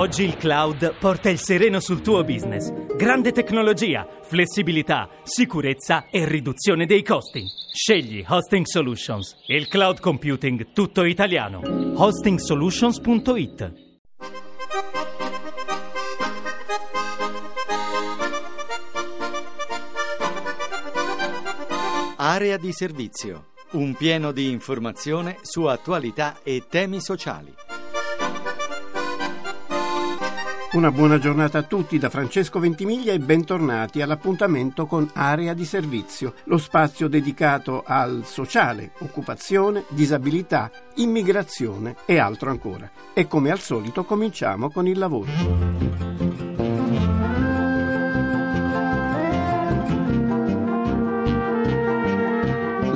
Oggi il cloud porta il sereno sul tuo business. Grande tecnologia, flessibilità, sicurezza e riduzione dei costi. Scegli Hosting Solutions, il cloud computing tutto italiano. hostingsolutions.it Area di servizio. Un pieno di informazione su attualità e temi sociali. Una buona giornata a tutti da Francesco Ventimiglia e bentornati all'appuntamento con Area di Servizio, lo spazio dedicato al sociale, occupazione, disabilità, immigrazione e altro ancora. E come al solito cominciamo con il lavoro.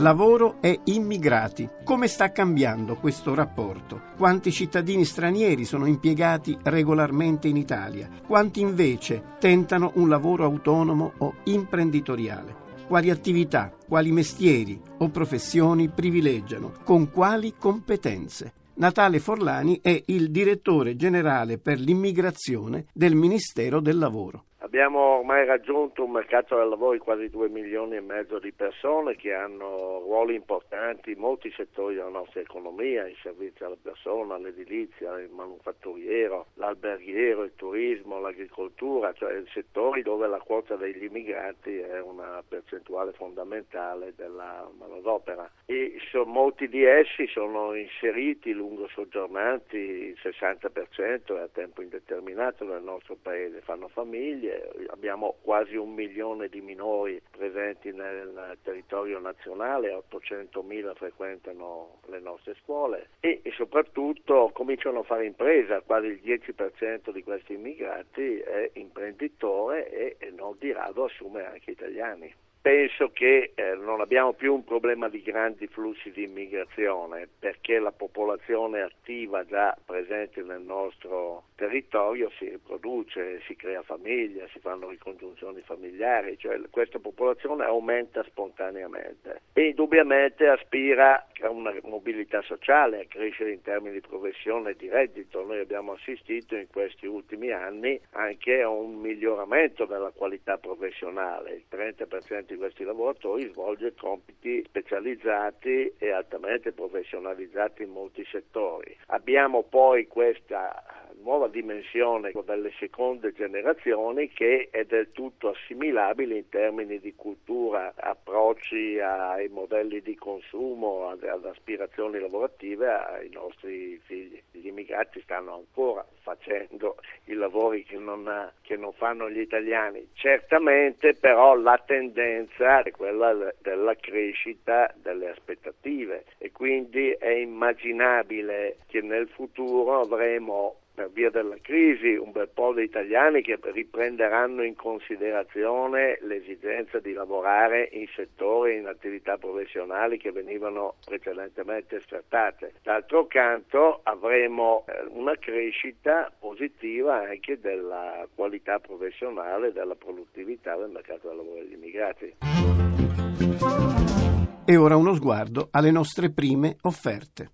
Lavoro e immigrati. Come sta cambiando questo rapporto? Quanti cittadini stranieri sono impiegati regolarmente in Italia? Quanti invece tentano un lavoro autonomo o imprenditoriale? Quali attività, quali mestieri o professioni privilegiano? Con quali competenze? Natale Forlani è il direttore generale per l'immigrazione del Ministero del Lavoro. Abbiamo ormai raggiunto un mercato del lavoro di quasi 2 milioni e mezzo di persone che hanno ruoli importanti in molti settori della nostra economia, i servizi alla persona, l'edilizia, il manufatturiero, l'alberghiero, il turismo, l'agricoltura, cioè settori dove la quota degli immigrati è una percentuale fondamentale della manodopera. E so, molti di essi sono inseriti lungo soggiornanti, il 60% è a tempo indeterminato nel nostro paese, fanno famiglie abbiamo quasi un milione di minori presenti nel territorio nazionale, 800 mila frequentano le nostre scuole e, e, soprattutto cominciano a fare impresa, quasi il 10% di questi immigrati è imprenditore e, e non di rado assume anche italiani penso che eh, non abbiamo più un problema di grandi flussi di immigrazione perché la popolazione attiva già presente nel nostro territorio si riproduce, si crea famiglia, si fanno ricongiunzioni familiari, cioè questa popolazione aumenta spontaneamente e indubbiamente aspira a una mobilità sociale, a crescere in termini di professione e di reddito. Noi abbiamo assistito in questi ultimi anni anche a un miglioramento della qualità professionale, il 30% di questi lavoratori svolge compiti specializzati e altamente professionalizzati in molti settori. Abbiamo poi questa nuova dimensione delle seconde generazioni che è del tutto assimilabile in termini di cultura, approcci ai modelli di consumo, ad, aspirazioni lavorative ai nostri figli. Gli immigrati stanno ancora facendo i lavori che non, che non fanno gli italiani. Certamente però la tendenza è quella della crescita delle aspettative e quindi è immaginabile che nel futuro avremo per via della crisi un bel po' di italiani che riprenderanno in considerazione l'esigenza di lavorare in settori, in attività professionali che venivano precedentemente sfrattate. D'altro canto avremo eh, una crescita positiva anche della qualità professionale della produttività del mercato del lavoro degli immigrati. E ora uno sguardo alle nostre prime offerte.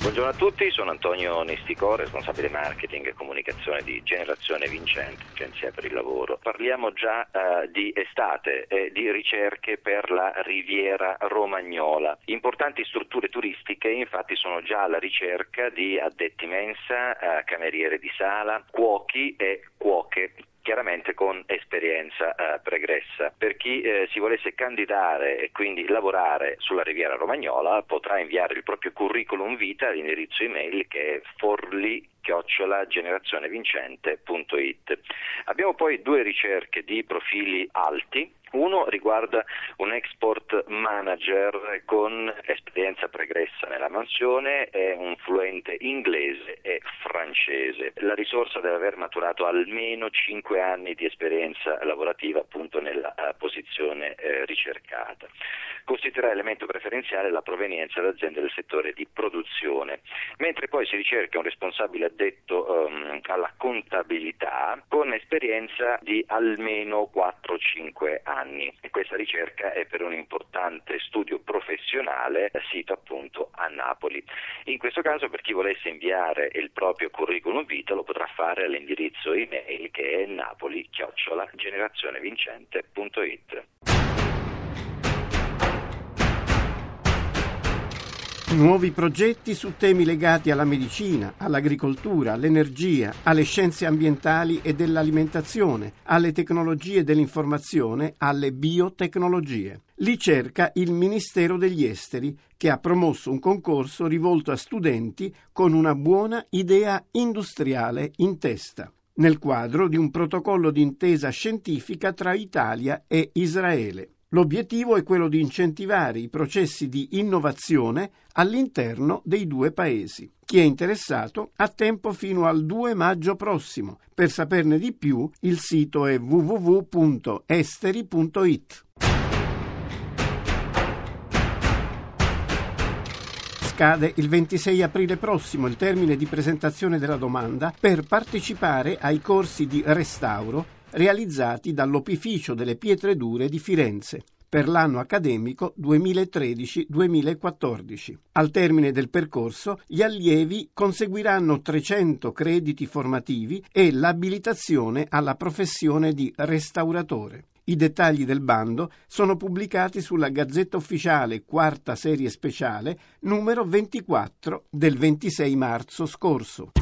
Buongiorno a tutti, sono Antonio Nesticò, responsabile marketing e comunicazione di Generazione Vincente, Agenzia per il Lavoro. Parliamo già uh, di estate e di ricerche per la Riviera Romagnola. Importanti strutture turistiche infatti sono già alla ricerca di addetti mensa, uh, cameriere di sala, cuochi e cuoche chiaramente con esperienza eh, pregressa. Per chi eh, si volesse candidare e quindi lavorare sulla Riviera Romagnola potrà inviare il proprio curriculum vita all'indirizzo email che è forli generazionevincente.it. Abbiamo poi due ricerche di profili alti uno riguarda un export manager con esperienza pregressa nella mansione e un fluente inglese e francese. La risorsa deve aver maturato almeno 5 anni di esperienza lavorativa appunto nella uh, posizione uh, ricercata. Costituirà elemento preferenziale la provenienza da aziende del settore di produzione, mentre poi si ricerca un responsabile addetto um, alla contabilità con esperienza di almeno 4-5 anni anni e questa ricerca è per un importante studio professionale sito appunto a Napoli. In questo caso per chi volesse inviare il proprio curriculum vita lo potrà fare all'indirizzo email che è napoli-generazionevincente.it. Nuovi progetti su temi legati alla medicina, all'agricoltura, all'energia, alle scienze ambientali e dell'alimentazione, alle tecnologie dell'informazione, alle biotecnologie. Li cerca il Ministero degli Esteri, che ha promosso un concorso rivolto a studenti con una buona idea industriale in testa nel quadro di un protocollo d'intesa scientifica tra Italia e Israele. L'obiettivo è quello di incentivare i processi di innovazione all'interno dei due paesi. Chi è interessato ha tempo fino al 2 maggio prossimo. Per saperne di più il sito è www.esteri.it. Scade il 26 aprile prossimo il termine di presentazione della domanda per partecipare ai corsi di restauro realizzati dall'Opificio delle Pietre Dure di Firenze per l'anno accademico 2013-2014. Al termine del percorso gli allievi conseguiranno 300 crediti formativi e l'abilitazione alla professione di restauratore. I dettagli del bando sono pubblicati sulla Gazzetta Ufficiale quarta serie speciale numero 24 del 26 marzo scorso.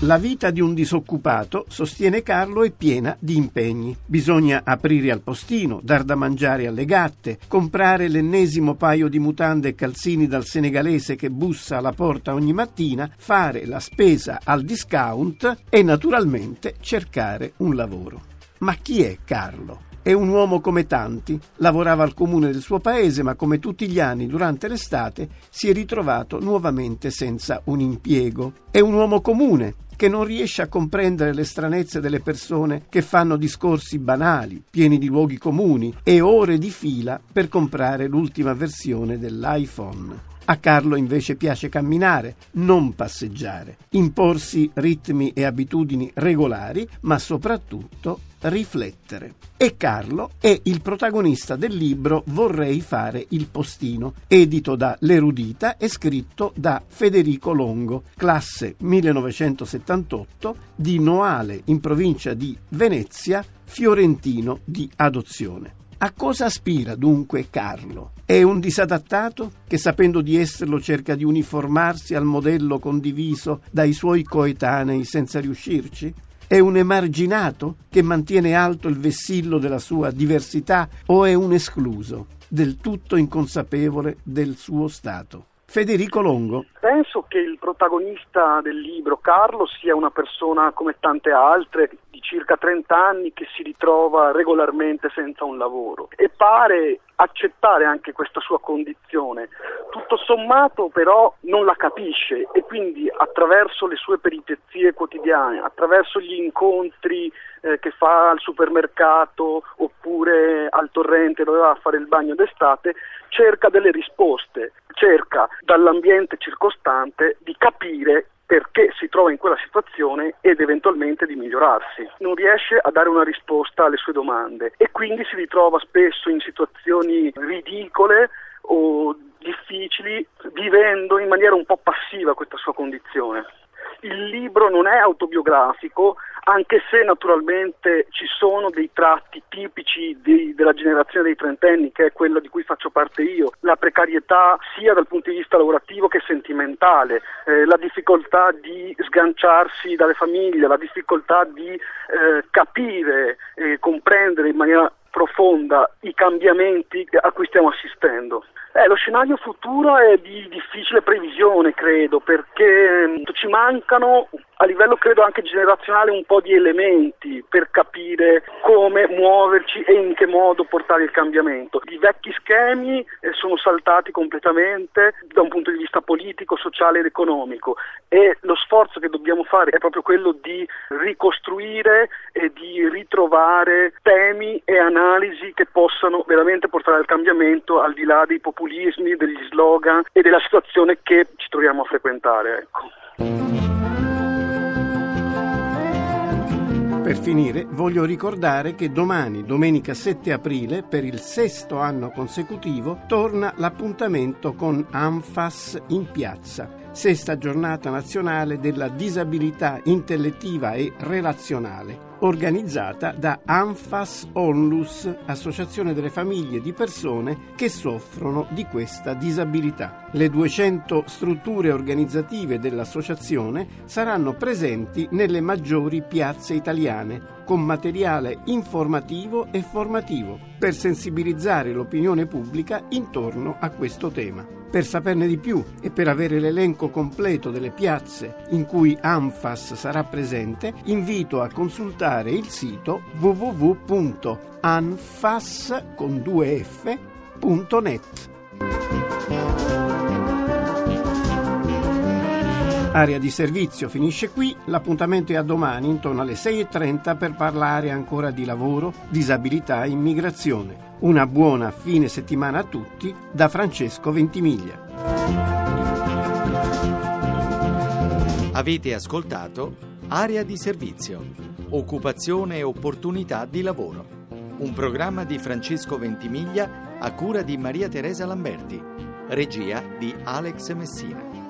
La vita di un disoccupato, sostiene Carlo, è piena di impegni. Bisogna aprire al postino, dar da mangiare alle gatte, comprare l'ennesimo paio di mutande e calzini dal senegalese che bussa alla porta ogni mattina, fare la spesa al discount e naturalmente cercare un lavoro. Ma chi è Carlo? È un uomo come tanti, lavorava al comune del suo paese, ma come tutti gli anni durante l'estate si è ritrovato nuovamente senza un impiego. È un uomo comune, che non riesce a comprendere le stranezze delle persone che fanno discorsi banali, pieni di luoghi comuni e ore di fila per comprare l'ultima versione dell'iPhone. A Carlo invece piace camminare, non passeggiare, imporsi ritmi e abitudini regolari, ma soprattutto riflettere. E Carlo è il protagonista del libro Vorrei fare il postino, edito da L'Erudita e scritto da Federico Longo, classe 1978, di Noale in provincia di Venezia, fiorentino di adozione. A cosa aspira dunque Carlo? È un disadattato che sapendo di esserlo cerca di uniformarsi al modello condiviso dai suoi coetanei senza riuscirci? È un emarginato che mantiene alto il vessillo della sua diversità o è un escluso, del tutto inconsapevole del suo stato? Federico Longo. Penso che il protagonista del libro, Carlo, sia una persona come tante altre di circa 30 anni che si ritrova regolarmente senza un lavoro e pare accettare anche questa sua condizione. Tutto sommato però non la capisce e quindi attraverso le sue peripezie quotidiane, attraverso gli incontri eh, che fa al supermercato oppure al torrente dove va a fare il bagno d'estate, cerca delle risposte, cerca dall'ambiente circostante di capire perché si trova in quella situazione ed eventualmente di migliorarsi. Non riesce a dare una risposta alle sue domande e quindi si ritrova spesso in situazioni ridicole o difficili vivendo in maniera un po' passiva questa sua condizione. Il libro non è autobiografico, anche se naturalmente ci sono dei tratti tipici di, della generazione dei trentenni, che è quella di cui faccio parte io, la precarietà sia dal punto di vista lavorativo che sentimentale, eh, la difficoltà di sganciarsi dalle famiglie, la difficoltà di eh, capire e comprendere in maniera profonda i cambiamenti a cui stiamo assistendo. Eh, lo scenario futuro è di difficile previsione, credo, perché mm, ci mancano a livello credo anche generazionale un po' di elementi per capire come muoverci e in che modo portare il cambiamento. I vecchi schemi eh, sono saltati completamente da un punto di vista politico, sociale ed economico e lo sforzo che dobbiamo fare è proprio quello di ricostruire e di ritrovare temi e analisi che possano veramente portare al cambiamento al di là dei populismi, degli slogan e della situazione che ci troviamo a frequentare. Ecco. Per finire, voglio ricordare che domani, domenica 7 aprile, per il sesto anno consecutivo, torna l'appuntamento con ANFAS in piazza sesta giornata nazionale della disabilità intellettiva e relazionale, organizzata da ANFAS Onlus, Associazione delle famiglie di persone che soffrono di questa disabilità. Le 200 strutture organizzative dell'associazione saranno presenti nelle maggiori piazze italiane con materiale informativo e formativo per sensibilizzare l'opinione pubblica intorno a questo tema. Per saperne di più e per avere l'elenco completo delle piazze in cui ANFAS sarà presente, invito a consultare il sito www.anfas.net. Area di servizio finisce qui, l'appuntamento è a domani intorno alle 6.30 per parlare ancora di lavoro, disabilità e immigrazione. Una buona fine settimana a tutti da Francesco Ventimiglia. Avete ascoltato Area di servizio, occupazione e opportunità di lavoro. Un programma di Francesco Ventimiglia a cura di Maria Teresa Lamberti, regia di Alex Messina.